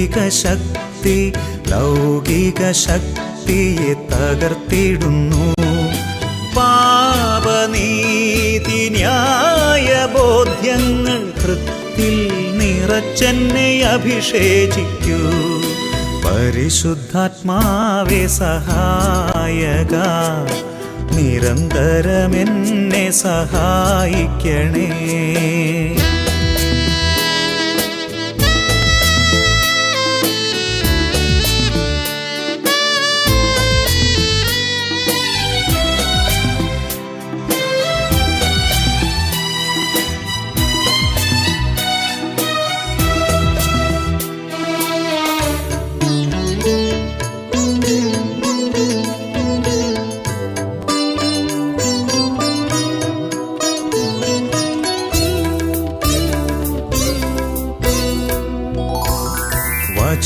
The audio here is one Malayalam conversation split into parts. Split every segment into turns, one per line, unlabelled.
ദൈവിക ശക്തി ലൗകിക ശക്തിയെ തകർത്തിടുന്നു. പാപനീതി ന്യായ ബോധ്യങ്ങൾ കൃത്തിൽ നിറച്ചെന്നെ അഭിഷേചിക്കൂ. പരിശുദ്ധാത്മാവെ സഹായക നിരന്തരമെന്നെ സഹായിക്കണേ.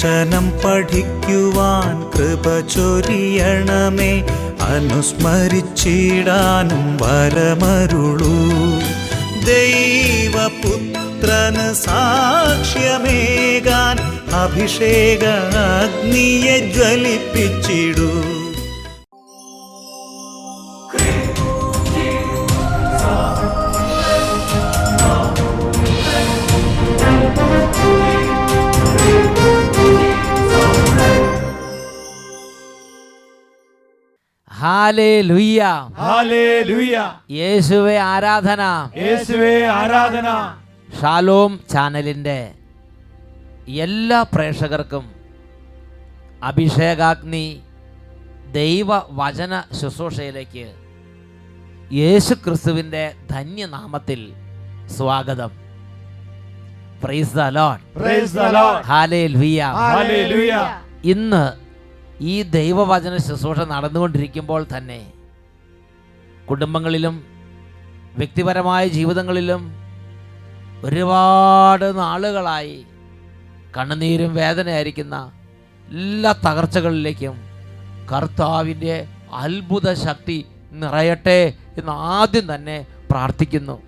വചനം പഠിക്കുവാൻ കൃപ ചൊരിയണമേ. അനുസ്മരിച്ചിടാനും വരമരുളൂ. ദൈവപുത്രന് സാക്ഷ്യമേകാൻ അഭിഷേക അഗ്നിയെ ജ്വലിപ്പിച്ചിടൂ.
യേശുവെ ആരാധന.
യേശുവേ ആരാധന.
ഷാലോം ചാനലിന്റെ എല്ലാ പ്രേക്ഷകർക്കും അഭിഷേകാഗ്നി ദൈവ വചന ശുശ്രൂഷയിലേക്ക് യേശു ക്രിസ്തുവിന്റെ ധന്യനാമത്തിൽ സ്വാഗതം. Praise the lord
praise the lord
hallelujah ഇന്ന് ഈ ദൈവവചന ശുശ്രൂഷ നടന്നുകൊണ്ടിരിക്കുമ്പോൾ തന്നെ കുടുംബങ്ങളിലും വ്യക്തിപരമായ ജീവിതങ്ങളിലും ഒരുപാട് നാളുകളായി കണ്ണുനീരും വേദനയായിരിക്കുന്ന എല്ലാ തകർച്ചകളിലേക്കും കർത്താവിന്റെ അത്ഭുത ശക്തി നിറയട്ടെ എന്ന് ആദ്യം തന്നെ പ്രാർത്ഥിക്കുന്നു.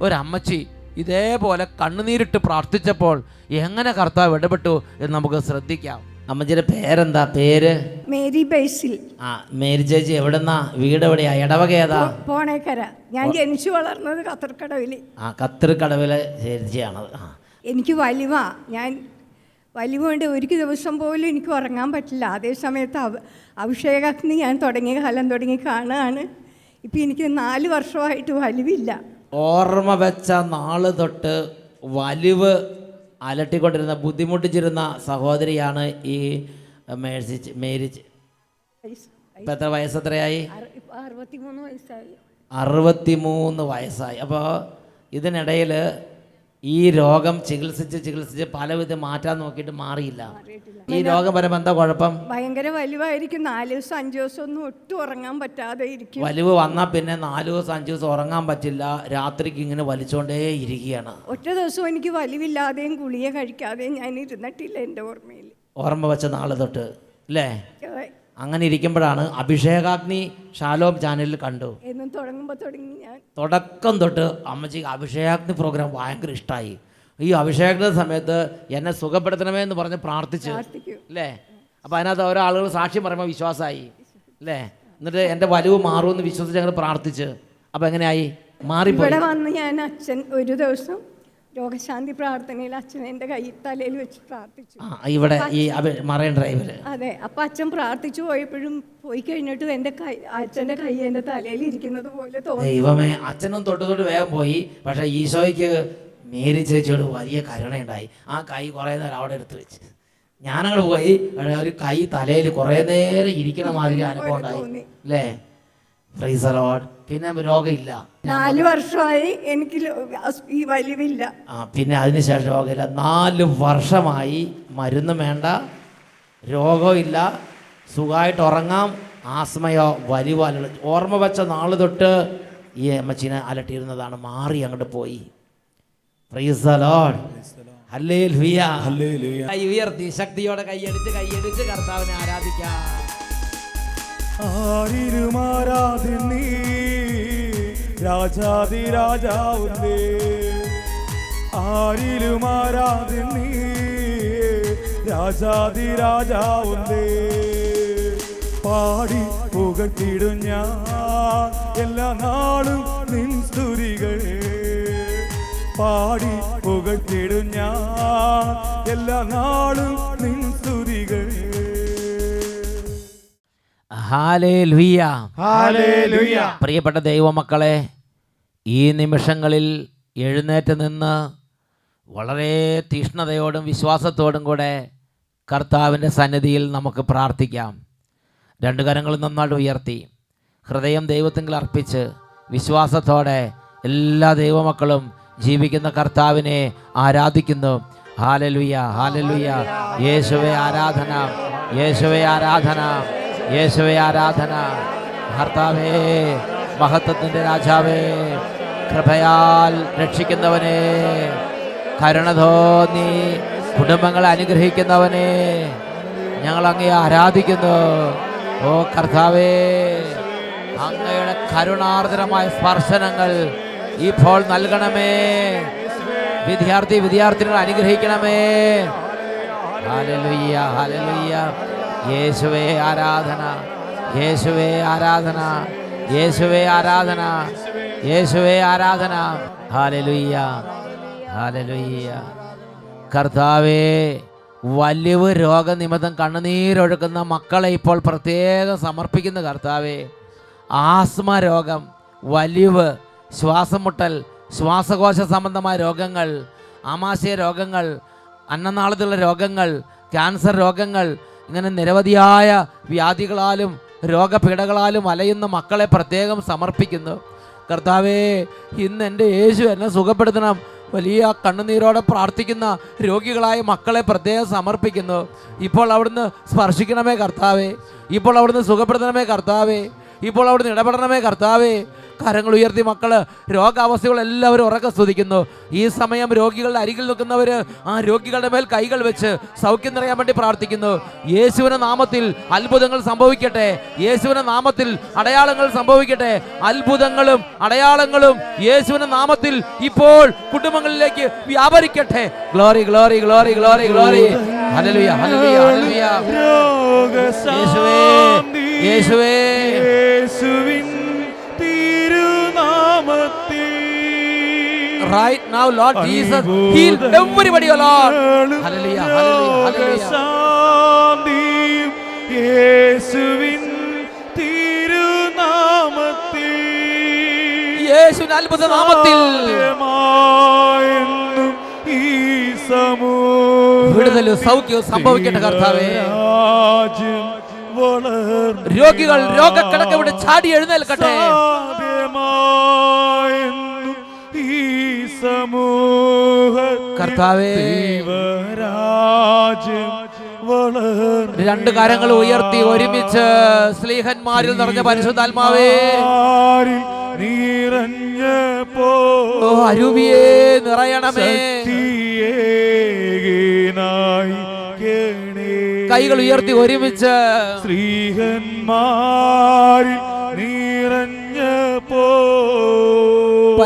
ഒരമ്മച്ചി ഇതേപോലെ കണ്ണുനീരിട്ട് പ്രാർത്ഥിച്ചപ്പോൾ എങ്ങനെ കർത്താവ് ഇടപെട്ടു എന്ന് നമുക്ക് ശ്രദ്ധിക്കാം. അമ്മച്ചിയുടെ പേരെന്താ? പേര്?
Mary Basil.
ആ മേരി ചേച്ചി എവിടെന്നാ? വീട് എവിടെയാ? ഇടവക ഏതാ?
പോണേക്കര. ഞാൻ ജനിച്ചു വളർന്നത് കത്തർക്കടവിൽ.
ആ കത്തർക്കടവിൽ ചേച്ചിയാണത്. ആ.
എനിക്ക് വലിവ ഞാൻ വലിവ കൊണ്ട് ഒരു ദിവസം പോലും എനിക്ക് ഉറങ്ങാൻ പറ്റില്ല. അതേ സമയത്ത് അവ അഭിഷേകാഗ്നി ഞാൻ തുടങ്ങിയ കാലം തുടങ്ങി കാണുകയാണ്. ഇപ്പം എനിക്ക് നാല് വർഷമായിട്ട് വലിവില്ല.
ഓർമ്മ വെച്ച നാൾ തൊട്ട് വലിവ് അലട്ടിക്കൊണ്ടിരുന്ന ബുദ്ധിമുട്ടിച്ചിരുന്ന സഹോദരിയാണ് ഈ മേഴ്സി മേരി ഇപ്പം എത്ര വയസ്സത്രയായി
അറുപത്തിമൂന്ന് വയസ്സായി.
അപ്പോൾ ഇതിനിടയിൽ ഈ രോഗം ചികിത്സിച്ച് ചികിത്സിച്ച് പലവിധ മാറ്റാൻ നോക്കിയിട്ട് മാറിയില്ല. ഈ രോഗം വരുമ്പോൾ എന്താ കുഴപ്പം?
ഭയങ്കര വലിവായിരിക്കും. നാല് ദിവസം അഞ്ചു ദിവസം ഒന്നും ഒട്ടും ഉറങ്ങാൻ പറ്റാതെ ഇരിക്കും.
വലിവ് വന്നാൽ പിന്നെ നാല് ദിവസം അഞ്ചു ദിവസം ഉറങ്ങാൻ പറ്റില്ല. രാത്രിക്ക് ഇങ്ങനെ വലിച്ചോണ്ടേ ഇരിക്കുകയാണ്.
ഒറ്റ ദിവസം എനിക്ക് വലിവില്ലാതെയും ഗുളിക കഴിക്കാതെയും ഞാൻ ഇരുന്നിട്ടില്ല എന്റെ ഓർമ്മയിൽ
ഓർമ്മ വെച്ച നാളെ തൊട്ട് അല്ലേ അങ്ങനെ ഇരിക്കുമ്പോഴാണ് അഭിഷേകാഗ്നി ഷാലോം ചാനലിൽ കണ്ടു.
എന്നും തുടങ്ങുമ്പോൾ തുടങ്ങി ഞാൻ.
തുടക്കം തൊട്ട് അമ്മച്ചി അഭിഷേകാഗ്നി പ്രോഗ്രാം ഭയങ്കര ഇഷ്ടമായി ഈ അഭിഷേകത്തിന്റെ സമയത്ത് എന്നെ സുഖപ്പെടുത്തണമേ എന്ന് പറഞ്ഞ് പ്രാർത്ഥിച്ചു അല്ലേ? അപ്പം അതിനകത്ത് ഓരോ ആളുകൾ സാക്ഷ്യം പറയുമ്പോൾ വിശ്വാസമായി അല്ലേ? എന്നിട്ട് എന്റെ വലിവ് മാറുമെന്ന് വിശ്വസിച്ച് ഞങ്ങൾ പ്രാർത്ഥിച്ച്. അപ്പം എങ്ങനെയായി? മാറി
ഇവിടെ വന്ന് ഞാൻ അച്ഛൻ ഒരു ദിവസം രോഗശാന്തി പ്രാർത്ഥനയിൽ അച്ഛൻ എന്റെ കൈ തലയിൽ വെച്ച് പ്രാർത്ഥിച്ചു.
ആ ഇവിടെ ഈ മറൈൻ ഡ്രൈവിൽ
അതെ അപ്പൊ അച്ഛൻ പ്രാർത്ഥിച്ചു പോയപ്പോഴും പോയി കഴിഞ്ഞിട്ട് എന്റെ കൈ അച്ഛന്റെ കൈ എന്റെ തലയിൽ ഇരിക്കുന്നത് പോലെ തോന്നി.
ദൈവമേ അച്ഛനും തൊട്ട് തൊട്ട് വേഗം പോയി. പക്ഷെ ഈശോയ്ക്ക് മേരി ചേച്ചിയോട് വലിയ കരുണയുണ്ടായി. ആ കൈ കുറേ നേരം അവിടെ എടുത്ത് വെച്ച്. ഞാനങ്ങോട്ട് പോയി പക്ഷേ ഒരു കൈ തലയിൽ കുറേ നേരം ഇരിക്കണ മാതിരി അനുഭവം ഉണ്ടായി. അല്ലേ? പിന്നെ രോഗമില്ല.
നാല് വർഷമായി എനിക്ക് ഈ വലിവില്ല.
ആ പിന്നെ അതിനുശേഷം രോഗമില്ല. നാല് വർഷമായി മരുന്നും വേണ്ട രോഗമില്ല സുഖമായിട്ട് ഉറങ്ങാം ആസ്മയോ വലിവോ അല്ല ഓർമ്മ വെച്ച നാൾ തൊട്ട് ഈ അമ്മച്ചിനെ അലട്ടിയിരുന്നതാണ്. മാറി അങ്ങോട്ട് പോയി. Praise the Lord. Hallelujah. കൈ ഉയർത്തി ശക്തിയോടെ കൈയടിച്ച് കൈയടിച്ച് കർത്താവിനെ ആരാധിക്കാം.
ആരിലും ആരാധന നീ രാജാതി രാജാവുന്നേ. ആരിലും നീ രാജാതി രാജാവുന്നേ. പാടി പുകട്ടിടും ഞാൻ എല്ലാ നാളും നിൻ സ്തുതികൾ പാടി പുകട്ടിടും ഞാൻ എല്ലാ നാളും നിൻ
പ്രിയപ്പെട്ട ദൈവമക്കളെ ഈ നിമിഷങ്ങളിൽ എഴുന്നേറ്റ് നിന്ന് വളരെ തീഷ്ണതയോടും വിശ്വാസത്തോടും കൂടെ കർത്താവിന്റെ സന്നിധിയിൽ നമുക്ക് പ്രാർത്ഥിക്കാം. രണ്ട് കരങ്ങൾ നന്നായിട്ട് ഉയർത്തി. ഹൃദയം ദൈവത്തിങ്കിൽ അർപ്പിച്ച് വിശ്വാസത്തോടെ എല്ലാ ദൈവമക്കളും ജീവിക്കുന്ന കർത്താവിനെ ആരാധിക്കുന്നു. ഹാലലുയ ഹാലലുയ. യേശുവെ ആരാധന യേശുവെ ആരാധന. യേശുവെ ആരാധന. ഭർത്താവേ മഹത്വത്തിന്റെ രാജാവേ കൃപയാൽ രക്ഷിക്കുന്നവനെ. കരുണ തോന്നി കുടുംബങ്ങളെ അനുഗ്രഹിക്കുന്നവനെ. ഞങ്ങൾ അങ്ങയെ ആരാധിക്കുന്നു. ഓ കർത്താവേ അങ്ങയുടെ കരുണാർദ്രമായ സ്പർശനങ്ങൾ ഇപ്പോൾ നൽകണമേ. വിദ്യാർത്ഥി വിദ്യാർത്ഥികൾ അനുഗ്രഹിക്കണമേ. ഹാലലുയ്യ ഹാലലുയ്യ യേശുവേ ആരാധന യേശുവേ ആരാധന യേശുവേ ആരാധന യേശുവേ ആരാധന. ഹാലലുയ്യ ഹാലലുയ്യ. കർത്താവേ വലിവ് രോഗനിമിത്തം കണ്ണുനീരൊഴുക്കുന്ന മക്കളെ ഇപ്പോൾ പ്രത്യേകം സമർപ്പിക്കുന്ന കർത്താവേ. ആസ്മ രോഗം വലിവ് ശ്വാസം മുട്ടൽ ശ്വാസകോശ സംബന്ധമായ രോഗങ്ങൾ ആമാശയ രോഗങ്ങൾ അന്നനാളത്തിലുള്ള രോഗങ്ങൾ ക്യാൻസർ രോഗങ്ങൾ ഇങ്ങനെ നിരവധിയായ വ്യാധികളാലും രോഗപീഠകളാലും അലയുന്ന മക്കളെ പ്രത്യേകം സമർപ്പിക്കുന്നു. കർത്താവേ ഇന്ന് എന്റെ യേശു എന്നെ സുഖപ്പെടുത്തണം. വലിയ കണ്ണുനീരോടെ പ്രാർത്ഥിക്കുന്ന രോഗികളായ മക്കളെ പ്രത്യേകം സമർപ്പിക്കുന്നു. ഇപ്പോൾ അവിടുന്ന് സ്പർശിക്കണമേ കർത്താവേ. ഇപ്പോൾ അവിടുന്ന് സുഖപ്പെടുത്തണമേ കർത്താവേ. ഇപ്പോൾ അവിടുന്ന് ഇടപെടണമേ കർത്താവേ. കരങ്ങൾ ഉയർത്തി മക്കൾ രോഗാവസ്ഥകൾ എല്ലാവരും ഉറക്കം സ്തുതിക്കുന്നു ഈ സമയം രോഗികളുടെ അരികിൽ നിൽക്കുന്നവർ ആ രോഗികളുടെ മേൽ കൈകൾ വെച്ച് സൗഖ്യം നിറയാൻ വേണ്ടി പ്രാർത്ഥിക്കുന്നു. യേശുവിന നാമത്തിൽ അത്ഭുതങ്ങൾ സംഭവിക്കട്ടെ. യേശുവിന നാമത്തിൽ അടയാളങ്ങൾ സംഭവിക്കട്ടെ. അത്ഭുതങ്ങളും അടയാളങ്ങളും യേശുവിന നാമത്തിൽ ഇപ്പോൾ കുടുംബങ്ങളിലേക്ക് വ്യാപരിക്കട്ടെ. Glory glory glory glory glory. Hallelujah hallelujah hallelujah. യേശുവേ യേശുവേ. Right now lord jesus heal everybody O lord. hallelujah hallelujah hallelujah.
യേശുവിൻ
അത്ഭുത നാമത്തിൽ വിടുതലും സൗഖ്യവും സംഭവിക്കട്ടെ കർത്താവേ. രോഗികൾ രോഗക്കിടക്ക ഇവിടെ ചാടി എഴുന്നേൽക്കട്ടെ.
സമൂഹ
കർത്താവേ
ദൈവരാജ്യം
രണ്ട് കരങ്ങൾ ഉയർത്തി ഒരുമിച്ച് സ്ലീഹന്മാരിൽ നിറഞ്ഞ പരിശുദ്ധാത്മാവേ.
നീറഞ്ഞ
പോ അരുവിയേ നിറയണമേ. കൈകൾ ഉയർത്തി ഒരുമിച്ച്.
സ്ത്രീഹന്മാരിൽ നീറഞ്ഞ കേണേ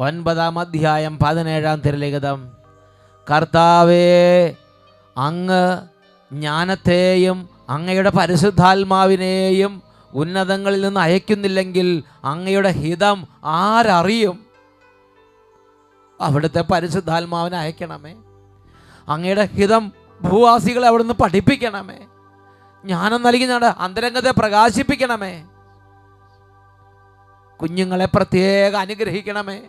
ഒൻപതാം അധ്യായം പതിനേഴാം തിരലിഖിതം. കർത്താവേ അങ്ങ് ജ്ഞാനത്തെയും അങ്ങയുടെ പരിശുദ്ധാത്മാവിനെയും ഉന്നതങ്ങളിൽ നിന്ന് അയക്കുന്നില്ലെങ്കിൽ അങ്ങയുടെ ഹിതം ആരറിയും? അവിടുത്തെ പരിശുദ്ധാത്മാവിനെ അയക്കണമേ. അങ്ങയുടെ ഹിതം ഭൂവാസികളെ അവിടുന്ന് പഠിപ്പിക്കണമേ. ജ്ഞാനം നൽകി ഞാൻ അന്തരംഗത്തെ പ്രകാശിപ്പിക്കണമേ. കുഞ്ഞുങ്ങളെ പ്രത്യേക അനുഗ്രഹിക്കണമേ.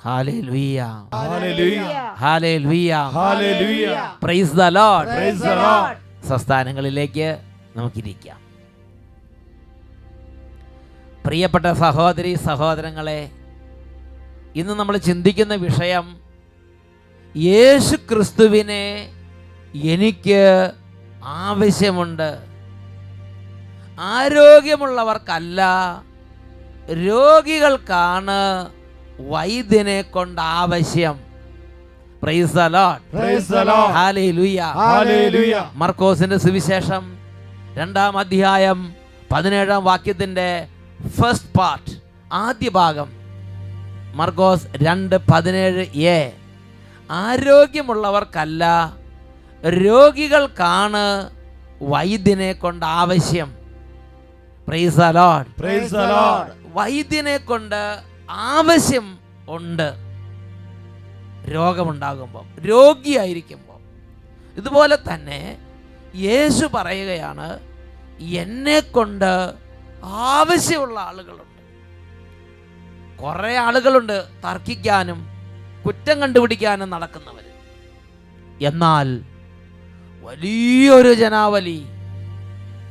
Hallelujah.
Praise the Lord.
Praise the Lord.
സംസ്ഥാനങ്ങളിലേക്ക് നമുക്കിരിക്കാം പ്രിയപ്പെട്ട സഹോദരി സഹോദരങ്ങളെ ഇന്ന് നമ്മൾ ചിന്തിക്കുന്ന വിഷയം യേശു ക്രിസ്തുവിനെ എനിക്ക് ആവശ്യമുണ്ട് ആരോഗ്യമുള്ളവർക്കല്ല രോഗികൾക്കാണ് വൈദ്യനെ കൊണ്ട് ആവശ്യം. മർക്കോസിന്റെ സുവിശേഷം രണ്ടാം അധ്യായം പതിനേഴാം വാക്യത്തിന്റെ ഫസ്റ്റ് പാർട്ട് ആദ്യ ഭാഗം. മർക്കോസ് രണ്ട് പതിനേഴ് എ. ആരോഗ്യമുള്ളവർക്കല്ല രോഗികൾക്കാണ് വൈദ്യനെ കൊണ്ട് ആവശ്യം. വൈദ്യനെ കൊണ്ട് ആവശ്യം ഉണ്ട്. രോഗമുണ്ടാകുമ്പോൾ രോഗിയായിരിക്കുമ്പോൾ ഇതുപോലെ തന്നെ യേശു പറയുകയാണ് എന്നെ കൊണ്ട് ആവശ്യമുള്ള ആളുകളുണ്ട്. കുറേ ആളുകളുണ്ട് തർക്കിക്കാനും കുറ്റം കണ്ടുപിടിക്കാനും നടക്കുന്നവർ. എന്നാൽ വലിയൊരു ജനാവലി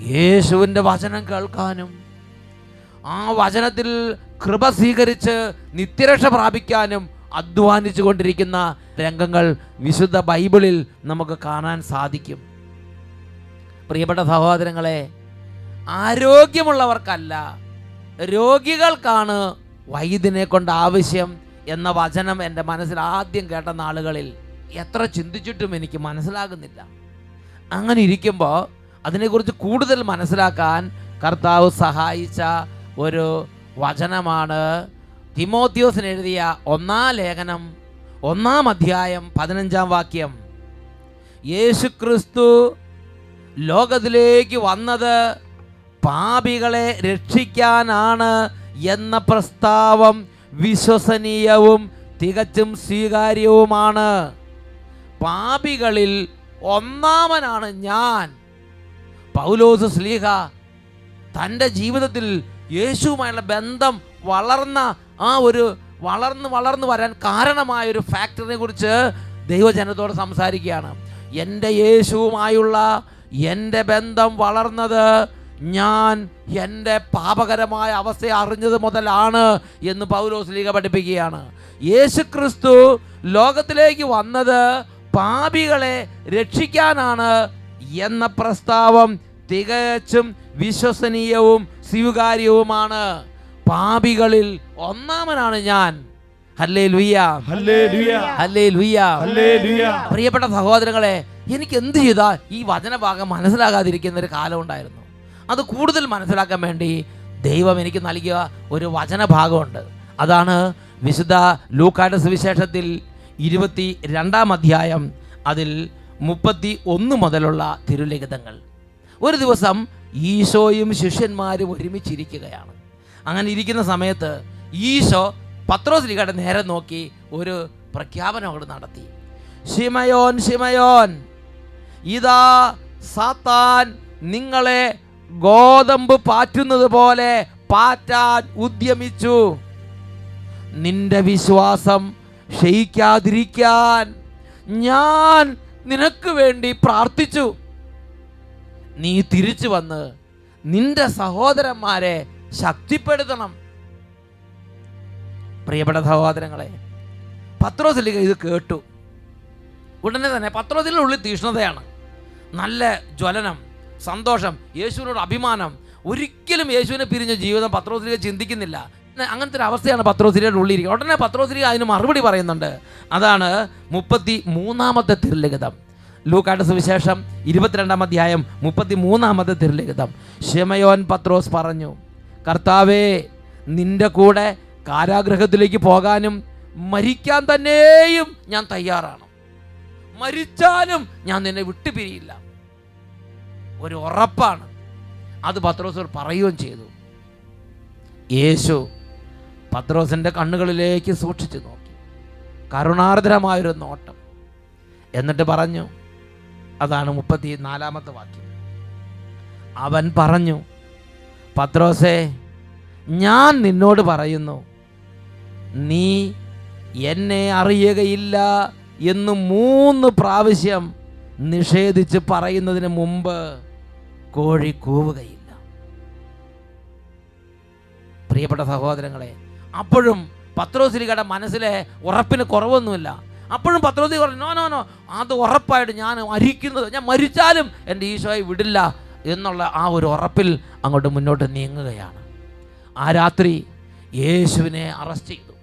യേശുവിന്റെ വചനം കേൾക്കാനും ആ വചനത്തിൽ കൃപ സ്വീകരിച്ച് നിത്യരക്ഷ പ്രാപിക്കാനും അധ്വാനിച്ചു കൊണ്ടിരിക്കുന്ന രംഗങ്ങൾ വിശുദ്ധ ബൈബിളിൽ നമുക്ക് കാണാൻ സാധിക്കും. പ്രിയപ്പെട്ട സഹോദരങ്ങളെ ആരോഗ്യമുള്ളവർക്കല്ല രോഗികൾക്കാണ് വൈദ്യനെ കൊണ്ട് ആവശ്യം എന്ന വചനം എന്റെ മനസ്സിൽ ആദ്യം കേട്ട നാളുകളിൽ. എത്ര ചിന്തിച്ചിട്ടും എനിക്ക് മനസ്സിലാകുന്നില്ല. അങ്ങനെ ഇരിക്കുമ്പോൾ അതിനെക്കുറിച്ച് കൂടുതൽ മനസ്സിലാക്കാൻ കർത്താവ് സഹായിച്ച ഒരു വചനമാണ്. തിമോത്യോസിന് എഴുതിയ ഒന്നാം ലേഖനം ഒന്നാം അധ്യായം പതിനഞ്ചാം വാക്യം. യേശുക്രിസ്തു ലോകത്തിലേക്ക് വന്നത് പാപികളെ രക്ഷിക്കാനാണ് എന്ന പ്രസ്താവം വിശ്വസനീയവും തികച്ചും സ്വീകാര്യവുമാണ്. പാപികളിൽ ഒന്നാമനാണ് ഞാൻ. പൗലോസ് സ്ലീഹ തന്റെ ജീവിതത്തിൽ യേശുവുമായുള്ള ബന്ധം വളർന്ന ആ ഒരു വളർന്ന് വളർന്ന് വരാൻ കാരണമായ ഒരു ഫാക്ടറിനെ കുറിച്ച് ദൈവജനത്തോട് സംസാരിക്കുകയാണ്. എന്റെ യേശുവുമായുള്ള എന്റെ ബന്ധം വളർന്നത് ഞാൻ എന്റെ പാപകരമായ അവസ്ഥ അറിഞ്ഞത് മുതലാണ് എന്ന് പൗലോസ് ലീഗ പഠിപ്പിക്കുകയാണ്. യേശു ക്രിസ്തു ലോകത്തിലേക്ക് വന്നത് പാപികളെ രക്ഷിക്കാനാണ് എന്ന പ്രസ്താവം തികച്ചും വിശ്വസനീയവും സ്വീകാര്യവുമാണ്. പാപികളിൽ ഒന്നാമനാണ് ഞാൻ. പ്രിയപ്പെട്ട സഹോദരങ്ങളെ എനിക്ക് എന്ത് ചെയ്താൽ ഈ വചനഭാഗം മനസ്സിലാകാതിരിക്കുന്ന ഒരു കാലം ഉണ്ടായിരുന്നു. അത് കൂടുതൽ മനസ്സിലാക്കാൻ വേണ്ടി ദൈവം എനിക്ക് നൽകിയ ഒരു വചനഭാഗമുണ്ട്. അതാണ് വിശുദ്ധ ലൂക്കാട്ട സുവിശേഷത്തിൽ ഇരുപത്തി രണ്ടാം അധ്യായം അതിൽ മുപ്പത്തി ഒന്ന് മുതലുള്ള തിരുലിഖിതങ്ങൾ. ഒരു ദിവസം ഈശോയും ശിഷ്യന്മാരും ഒരുമിച്ചിരിക്കുകയാണ്. അങ്ങനെ ഇരിക്കുന്ന സമയത്ത് ഈശോ പത്രോസ് ലീഗയുടെ നേരെ നോക്കി ഒരു പ്രഖ്യാപനം അവിടെ നടത്തി. ഷിമയോൻ ഷിമയോൻ ഇതാ സാത്താൻ നിങ്ങളെ ഗോതമ്പ് പാറ്റുന്നത് പോലെ പാറ്റാൻ ഉദ്യമിച്ചു. നിന്റെ വിശ്വാസം ക്ഷയിക്കാതിരിക്കാൻ ഞാൻ നിനക്ക് വേണ്ടി പ്രാർത്ഥിച്ചു. നീ തിരിച്ചു വന്ന് നിന്റെ സഹോദരന്മാരെ ശക്തിപ്പെടുത്തണം. പ്രിയപ്പെട്ട സഹോദരങ്ങളെ പത്രോസിലേക്ക് ഇത് കേട്ടു. ഉടനെ തന്നെ പത്രോസിന്റെ ഉള്ളിൽ തീഷ്ണതയാണ്. നല്ല ജ്വലനം സന്തോഷം യേശുവിനോട് അഭിമാനം. ഒരിക്കലും യേശുവിനെ പിരിഞ്ഞ ജീവിതം പത്രോസിലിക ചിന്തിക്കുന്നില്ല. അങ്ങനത്തെ ഒരു അവസ്ഥയാണ് പത്രോസിലിയുടെ ഉള്ളിരിക്കുക ഉടനെ പത്രോസിലിക അതിന് മറുപടി പറയുന്നുണ്ട്. അതാണ് മുപ്പത്തി മൂന്നാമത്തെ തിരുലിഖിതം. ലൂക്കാട്ട് സുവിശേഷം ഇരുപത്തിരണ്ടാം അധ്യായം മുപ്പത്തി മൂന്നാമത്തെ തിരുലിഖിതം. ഷെമയോൻ പത്രോസ് പറഞ്ഞു കർത്താവേ നിന്റെ കൂടെ കാരാഗ്രഹത്തിലേക്ക് പോകാനും മരിക്കാൻ തന്നെയും ഞാൻ തയ്യാറാണ്. മരിച്ചാലും ഞാൻ നിന്നെ വിട്ടുപിരിയില്ല. ഒരു ഉറപ്പാണ്. അത് പത്രോസ് പറയുകയും ചെയ്തു. യേശു പത്രോസിന്റെ കണ്ണുകളിലേക്ക് സൂക്ഷിച്ചു നോക്കി. കരുണാർദ്രമായൊരു നോട്ടം. എന്നിട്ട് പറഞ്ഞു അതാണ് മുപ്പത്തി നാലാമത്തെ വാക്യം. അവൻ പറഞ്ഞു പത്രോസേ ഞാൻ നിന്നോട് പറയുന്നു നീ എന്നെ അറിയുകയില്ല എന്ന് മൂന്ന് പ്രാവശ്യം നിഷേധിച്ച് പറയുന്നതിന് മുമ്പ് കോഴി കൂവുകയില്ല. പ്രിയപ്പെട്ട സഹോദരങ്ങളെ അപ്പോഴും പത്രോസിലികയുടെ മനസ്സിലെ ഉറപ്പിന് കുറവൊന്നുമില്ല. അപ്പോഴും പത്രോസി പറഞ്ഞു നോ നോ നോ അത് ഉറപ്പായിട്ട് ഞാൻ മരിക്കുന്നത് ഞാൻ മരിച്ചാലും എന്റെ ഈശോയെ വിടില്ല എന്നുള്ള ആ ഒരു ഉറപ്പിൽ അങ്ങോട്ട് മുന്നോട്ട് നീങ്ങുകയാണ്. ആ രാത്രി യേശുവിനെ അറസ്റ്റ് ചെയ്തു.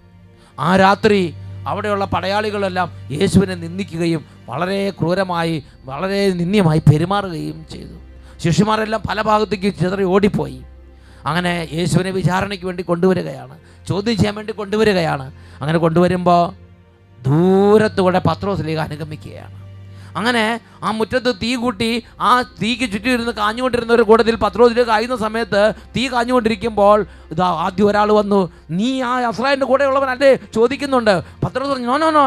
ആ രാത്രി അവിടെയുള്ള പടയാളികളെല്ലാം യേശുവിനെ നിന്ദിക്കുകയും വളരെ ക്രൂരമായി വളരെ നിന്ദ്യമായി പെരുമാറുകയും ചെയ്തു. ശിഷ്യന്മാരെല്ലാം പല ഭാഗത്തേക്ക് ചിതറി ഓടിപ്പോയി. അങ്ങനെ യേശുവിനെ വിചാരണയ്ക്ക് വേണ്ടി കൊണ്ടുവരികയാണ് ചോദ്യം ചെയ്യാൻ വേണ്ടി കൊണ്ടുവരികയാണ്. അങ്ങനെ കൊണ്ടുവരുമ്പോൾ ദൂരത്തുകൂടെ പത്രോസിലേക്ക് അനുഗമിക്കുകയാണ്. അങ്ങനെ ആ മുറ്റത്ത് തീ കൂട്ടി ആ തീക്ക് ചുറ്റും ഇരുന്ന് കാഞ്ഞുകൊണ്ടിരുന്ന ഒരു കൂട്ടത്തിൽ പത്രോസിലേക്ക് ആയുന്ന സമയത്ത് തീ കാഞ്ഞുകൊണ്ടിരിക്കുമ്പോൾ ഇതാ ആദ്യം ഒരാൾ വന്നു നീ ആ അസ്രായന്റെ കൂടെയുള്ളവനല്ലേ ചോദിക്കുന്നുണ്ട്. പത്രോസ് പറഞ്ഞു നോ നോ നോ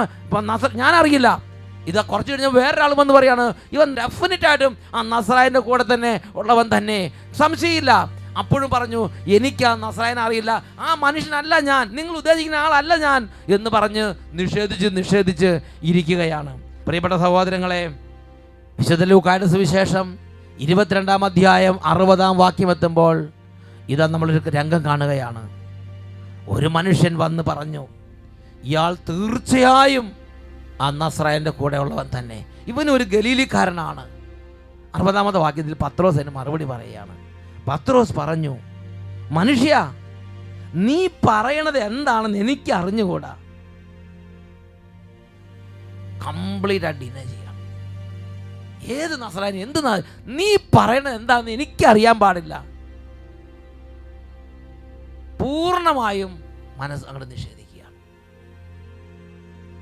ഞാൻ അറിയില്ല ഇതാ കുറച്ച് കഴിഞ്ഞ് വേറൊരാൾ വന്ന് പറയാണ് ഇവൻ ഡെഫിനറ്റ് ആയിട്ടും ആ നസറായന്റെ കൂടെ തന്നെ ഉള്ളവൻ തന്നെ. സംശയമില്ല. അപ്പോഴും പറഞ്ഞു എനിക്ക് ആ അറിയില്ല. ആ മനുഷ്യനല്ല ഞാൻ. നിങ്ങൾ ഉദ്ദേശിക്കുന്ന ആളല്ല ഞാൻ. എന്ന് പറഞ്ഞ് നിഷേധിച്ച് നിഷേധിച്ച് ഇരിക്കുകയാണ്. പ്രിയപ്പെട്ട സഹോദരങ്ങളെ വിശുദ്ധ ലൂക്കായുടെ സുവിശേഷം ഇരുപത്തിരണ്ടാം അധ്യായം അറുപതാം വാക്യം എത്തുമ്പോൾ ഇതാ നമ്മളൊരു രംഗം കാണുകയാണ്. ഒരു മനുഷ്യൻ വന്ന് പറഞ്ഞു ഇയാൾ തീർച്ചയായും ആ നസ്രായന്റെ കൂടെ ഉള്ളവൻ തന്നെ. ഇവനൊരു ഗലീലിക്കാരനാണ്. അറുപതാമത്തെ വാക്യത്തിൽ പത്രോസ് അതിന് മറുപടി പറയുകയാണ്. പത്രോസ് പറഞ്ഞു മനുഷ്യ നീ പറയണത് എന്താണെന്ന് എനിക്ക് അറിഞ്ഞുകൂടാ. കംപ്ലീറ്റ് ആയിട്ട് ഡിനേ ചെയ്യാം. ഏത് നസറാൻ എന്ത് നീ പറയണത് എന്താണെന്ന് എനിക്ക് അറിയാൻ പാടില്ല. പൂർണമായും മനസ്സ് അങ്ങോട്ട് നിഷേധിക്കുക.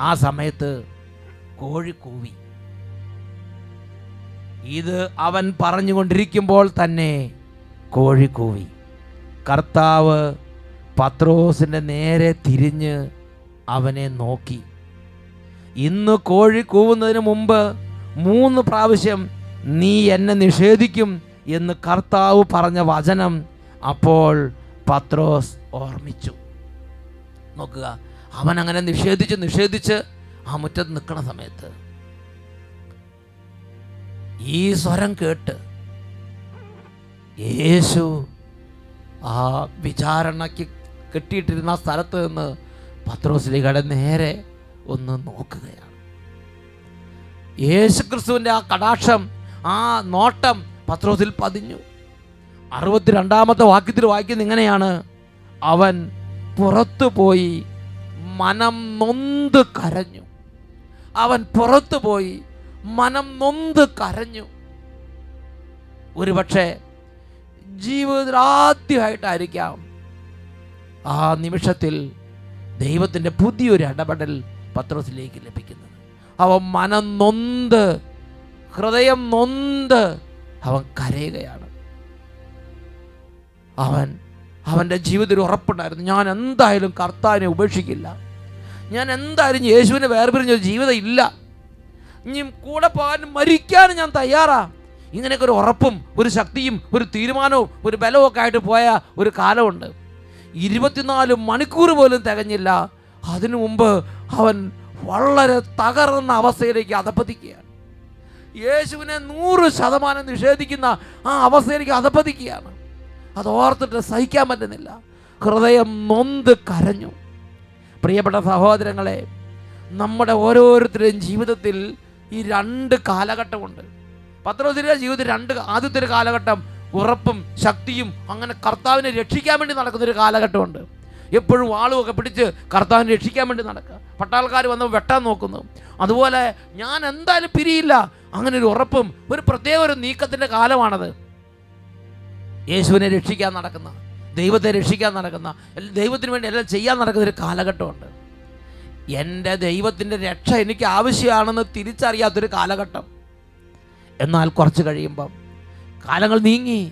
ആ സമയത്ത് കോഴി കൂവി. ഇത് അവൻ പറഞ്ഞുകൊണ്ടിരിക്കുമ്പോൾ തന്നെ കോഴി കൂവി കർത്താവ് പത്രോസിന്റെ നേരെ തിരിഞ്ഞ് അവനെ നോക്കി. ഇന്ന് കോഴി കൂവുന്നതിന് മുമ്പ് മൂന്ന് പ്രാവശ്യം നീ എന്നെ നിഷേധിക്കും എന്ന് കർത്താവ് പറഞ്ഞ വചനം അപ്പോൾ പത്രോസ് ഓർമ്മിച്ചു. നോക്കുക അവൻ അങ്ങനെ നിഷേധിച്ച് നിഷേധിച്ച് ആ മുറ്റത്ത് നിൽക്കുന്ന സമയത്ത് ഈ സ്വരം കേട്ട് യേശു ആ വിചാരണയ്ക്ക് കെട്ടിയിട്ടിരുന്ന സ്ഥലത്ത് നിന്ന് പത്രോസിലികളെ നേരെ ഒന്ന് നോക്കുകയാണ്. യേശു ക്രിസ്തുവിന്റെ ആ കടാക്ഷം ആ നോട്ടം പത്രോസിൽ പതിഞ്ഞു. അറുപത്തിരണ്ടാമത്തെ വാക്യത്തിൽ വായിക്കുന്നത് ഇങ്ങനെയാണ് അവൻ പുറത്തു പോയി മനം നൊന്ത് കരഞ്ഞു. അവൻ പുറത്തു പോയി മനം നൊന്ത് കരഞ്ഞു. ഒരുപക്ഷെ ജീവിതത്തിൽ ആദ്യമായിട്ടായിരിക്കാം ആ നിമിഷത്തിൽ ദൈവത്തിന്റെ പുതിയൊരു ഇടപെടൽ പത്രത്തിലേക്ക് ലഭിക്കുന്നത്. അവൻ മനം നൊന്ത് ഹൃദയം നൊന്ത് അവൻ കരയുകയാണ്. അവൻ അവന്റെ ജീവിതത്തിൽ ഉറപ്പുണ്ടായിരുന്നു. ഞാൻ എന്തായാലും കർത്താവിനെ ഉപേക്ഷിക്കില്ല. ഞാൻ എന്തായാലും യേശുവിനെ വേർപിരിഞ്ഞ ജീവിതം ഇല്ല. ഇനിയും കൂടെ പോകാൻ മരിക്കാനും ഞാൻ തയ്യാറാ. ഇങ്ങനെയൊക്കെ ഒരു ഉറപ്പും ഒരു ശക്തിയും ഒരു തീരുമാനവും ഒരു ബലവും ആയിട്ട് പോയ ഒരു കാലമുണ്ട്. ഇരുപത്തിനാല് മണിക്കൂർ പോലും തികഞ്ഞില്ല. അതിനു മുമ്പ് അവൻ വളരെ തകർന്ന അവസ്ഥയിലേക്ക് അധപ്പതിക്കുകയാണ്. യേശുവിനെ നൂറ് ശതമാനം നിഷേധിക്കുന്ന ആ അവസ്ഥയിലേക്ക് അധപ്പതിക്കുകയാണ്. അത് ഓർത്തിട്ട് സഹിക്കാൻ പറ്റുന്നില്ല. ഹൃദയം നൊന്ത് കരഞ്ഞു. പ്രിയപ്പെട്ട സഹോദരങ്ങളെ നമ്മുടെ ഓരോരുത്തരുടെയും ജീവിതത്തിൽ ഈ രണ്ട് കാലഘട്ടമുണ്ട്. പത്രോസിന്റെ ജീവിതത്തിൽ രണ്ട് ആദ്യത്തെ ഒരു കാലഘട്ടം ഉറപ്പും ശക്തിയും അങ്ങനെ കർത്താവിനെ രക്ഷിക്കാൻ വേണ്ടി നടക്കുന്ന ഒരു കാലഘട്ടമുണ്ട്. എപ്പോഴും ആളുമൊക്കെ പിടിച്ച് കർത്താവിനെ രക്ഷിക്കാൻ വേണ്ടി നടക്കുക പട്ടാൾക്കാർ വന്ന് വെട്ടാൻ നോക്കുന്നു. അതുപോലെ ഞാൻ എന്തായാലും പിരിയില്ല. അങ്ങനെ ഒരു ഉറപ്പും ഒരു പ്രത്യേക ഒരു നീക്കത്തിന്റെ കാലമാണത്. യേശുവിനെ രക്ഷിക്കാൻ നടക്കുന്ന ദൈവത്തെ രക്ഷിക്കാൻ നടക്കുന്ന ദൈവത്തിന് വേണ്ടി എല്ലാം ചെയ്യാൻ നടക്കുന്ന ഒരു കാലഘട്ടമുണ്ട്. എന്റെ ദൈവത്തിന്റെ രക്ഷ എനിക്ക് ആവശ്യമാണെന്ന് തിരിച്ചറിയാത്തൊരു കാലഘട്ടം. എന്നാൽ കുറച്ച് കഴിയുമ്പം കാലങ്ങൾ നീങ്ങി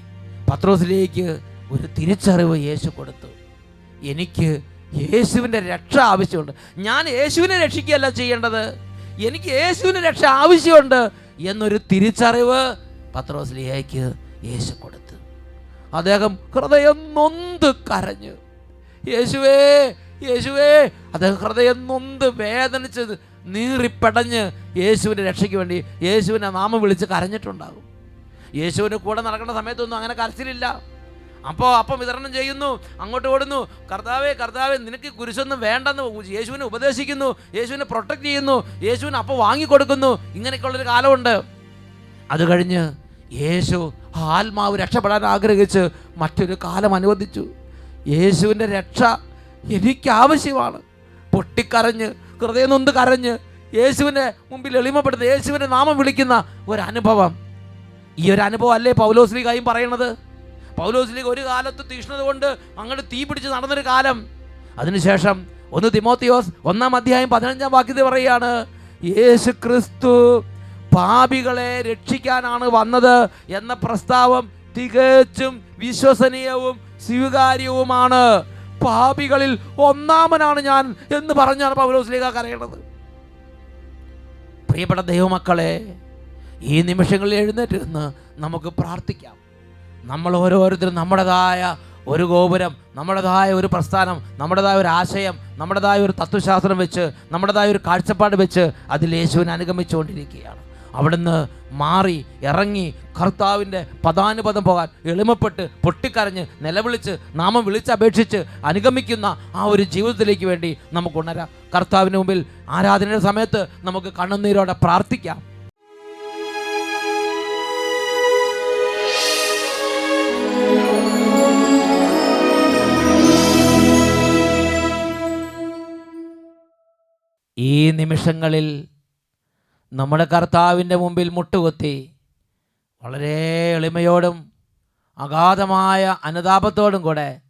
പത്രോസിലേക്ക് ഒരു തിരിച്ചറിവ് യേശു കൊടുത്തു. എനിക്ക് യേശുവിന്റെ രക്ഷ ആവശ്യമുണ്ട്. ഞാൻ യേശുവിനെ രക്ഷിക്കുകയല്ല ചെയ്യേണ്ടത്. എനിക്ക് യേശുവിന് രക്ഷ ആവശ്യമുണ്ട് എന്നൊരു തിരിച്ചറിവ് പത്രോസിലേക്ക് യേശു കൊടുത്തു. അദ്ദേഹം ഹൃദയം നൊന്ത് കരഞ്ഞു. യേശുവേ യേശുവേ അദ്ദേഹം ഹൃദയം നൊന്ത് വേദനിച്ച് നീറിപ്പടഞ്ഞ് യേശുവിന്റെ രക്ഷയ്ക്ക് വേണ്ടി യേശുവിനെ നാമം വിളിച്ച് കരഞ്ഞിട്ടുണ്ടാകും. യേശുവിന് കൂടെ നടക്കുന്ന സമയത്തൊന്നും അങ്ങനെ കരച്ചിലില്ല. അപ്പോൾ അപ്പം വിതരണം ചെയ്യുന്നു അങ്ങോട്ട് ഓടുന്നു. കർത്താവേ കർത്താവേ നിനക്ക് കുരിശൊന്നും വേണ്ടെന്ന് യേശുവിനെ ഉപദേശിക്കുന്നു യേശുവിനെ പ്രൊട്ടക്റ്റ് ചെയ്യുന്നു യേശുവിനെ അപ്പം വാങ്ങിക്കൊടുക്കുന്നു. ഇങ്ങനെയൊക്കെയുള്ളൊരു കാലമുണ്ട്. അത് കഴിഞ്ഞ് യേശു ആത്മാവ് രക്ഷപ്പെടാൻ ആഗ്രഹിച്ച് മറ്റൊരു കാലം അനുവദിച്ചു. യേശുവിന്റെ രക്ഷ എനിക്ക് ആവശ്യമാണ് പൊട്ടിക്കരഞ്ഞ് ഹൃദയം നൊന്ത് കരഞ്ഞ് യേശുവിനെ മുമ്പിൽ എളിമപ്പെടുന്ന യേശുവിന്റെ നാമം വിളിക്കുന്ന ഒരനുഭവം. ഈ ഒരു അനുഭവം അല്ലേ പൗലോസ്ലികായും പറയണത് പൗലോസ്ലിക ഒരു കാലത്ത് തീഷ്ണത കൊണ്ട് അങ്ങോട്ട് തീ പിടിച്ച് നടന്നൊരു കാലം. അതിനുശേഷം ഒന്ന് തിമോത്തിയോസ് ഒന്നാം അധ്യായം പതിനഞ്ചാം വാക്യത്തിൽ പറയുകയാണ് യേശു ക്രിസ്തു പാപികളെ രക്ഷിക്കാനാണ് വന്നത് എന്ന പ്രസ്താവം തികച്ചും വിശ്വസനീയവും സ്വീകാര്യവുമാണ്. പാപികളിൽ ഒന്നാമനാണ് ഞാൻ എന്ന് പറഞ്ഞാണ് പൗലോസ്ലിക കരയണത് പ്രിയപ്പെട്ട ദൈവമക്കളെ ഈ നിമിഷങ്ങളിൽ എഴുന്നേറ്റ് നിന്ന് നമുക്ക് പ്രാർത്ഥിക്കാം. നമ്മൾ ഓരോരുത്തരും നമ്മുടേതായ ഒരു ഗോപുരം നമ്മുടേതായ ഒരു പ്രസ്ഥാനം നമ്മുടേതായ ഒരു ആശയം നമ്മുടേതായ ഒരു തത്വശാസ്ത്രം വെച്ച് നമ്മുടേതായ ഒരു കാഴ്ചപ്പാട് വെച്ച് അതിൽ യേശുവിനെ അനുഗമിച്ചുകൊണ്ടിരിക്കുകയാണ്. അവിടുന്ന് മാറി ഇറങ്ങി കർത്താവിന്റെ പദാനുപദം പോകാൻ എളിമപ്പെട്ട് പൊട്ടിക്കരഞ്ഞ് നിലവിളിച്ച് നാമം വിളിച്ചപേക്ഷിച്ച് അനുഗമിക്കുന്ന ആ ഒരു ജീവിതത്തിലേക്ക് വേണ്ടി നമുക്ക് ഉണരാം. കർത്താവിന് മുമ്പിൽ ആരാധനയുടെ സമയത്ത് നമുക്ക് കണ്ണുനീരോടെ പ്രാർത്ഥിക്കാം. ഈ നിമിഷങ്ങളിൽ നമ്മുടെ കർത്താവിന്റെ മുമ്പിൽ മുട്ടുകുത്തി വളരെ എളിമയോടും അഗാധമായ അനുതാപത്തോടും കൂടെ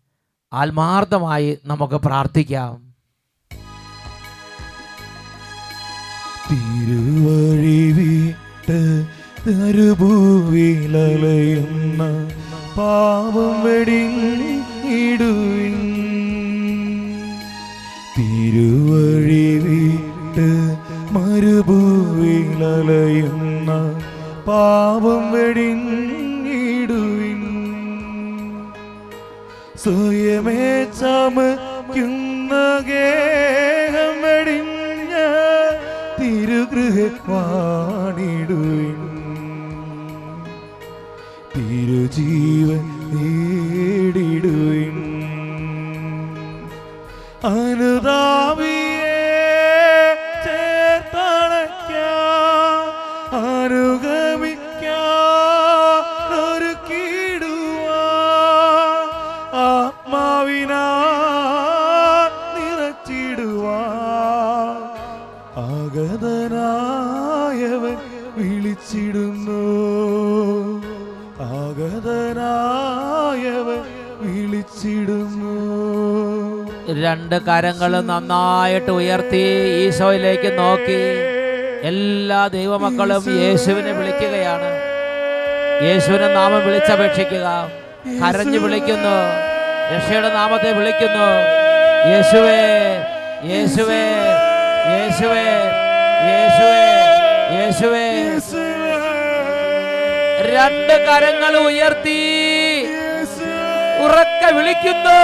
ആത്മാർത്ഥമായി നമുക്ക് പ്രാർത്ഥിക്കാം.
തിരുവഴി പാപം വെടിഞ്ഞിടുവിൻ. തിരുവഴി വിട്ട് മരുഭൂവിലലയുന്ന പാപം വെടിഞ്ഞിടുവിൻ. സ്വയമേ ചമയ്ക്കുന്ന ഗേഹം വെടിഞ്ഞ തിരുഗൃഹ വാണിടുവിൻ തിരുജീവൻ നേടിടുവിൻ. അനുതാപിയെ ആത്മാവിനാ നിറച്ചിടുവാ ആഗതനായവൻ വിളിച്ചിടുന്നു. ആഗതനായവൻ വിളിച്ചിടുന്നു.
രണ്ട് കരങ്ങൾ നന്നായിട്ട് ഉയർത്തി ഈശോയിലേക്ക് നോക്കി. എല്ലാ ദൈവമക്കളും യേശുവിനെ വിളിക്കുകയാണ്. യേശുവിനെ നാമം വിളിച്ചപേക്ഷിക്കുക. കരഞ്ഞു വിളിക്കുന്നു. രക്ഷയുടെ നാമത്തെ വിളിക്കുന്നു. യേശുവേ യേശുവേ യേശുവേ യേശുവേ യേശുവേ. രണ്ട് കരങ്ങൾ ഉയർത്തി ഉറക്ക വിളിക്കുന്നു.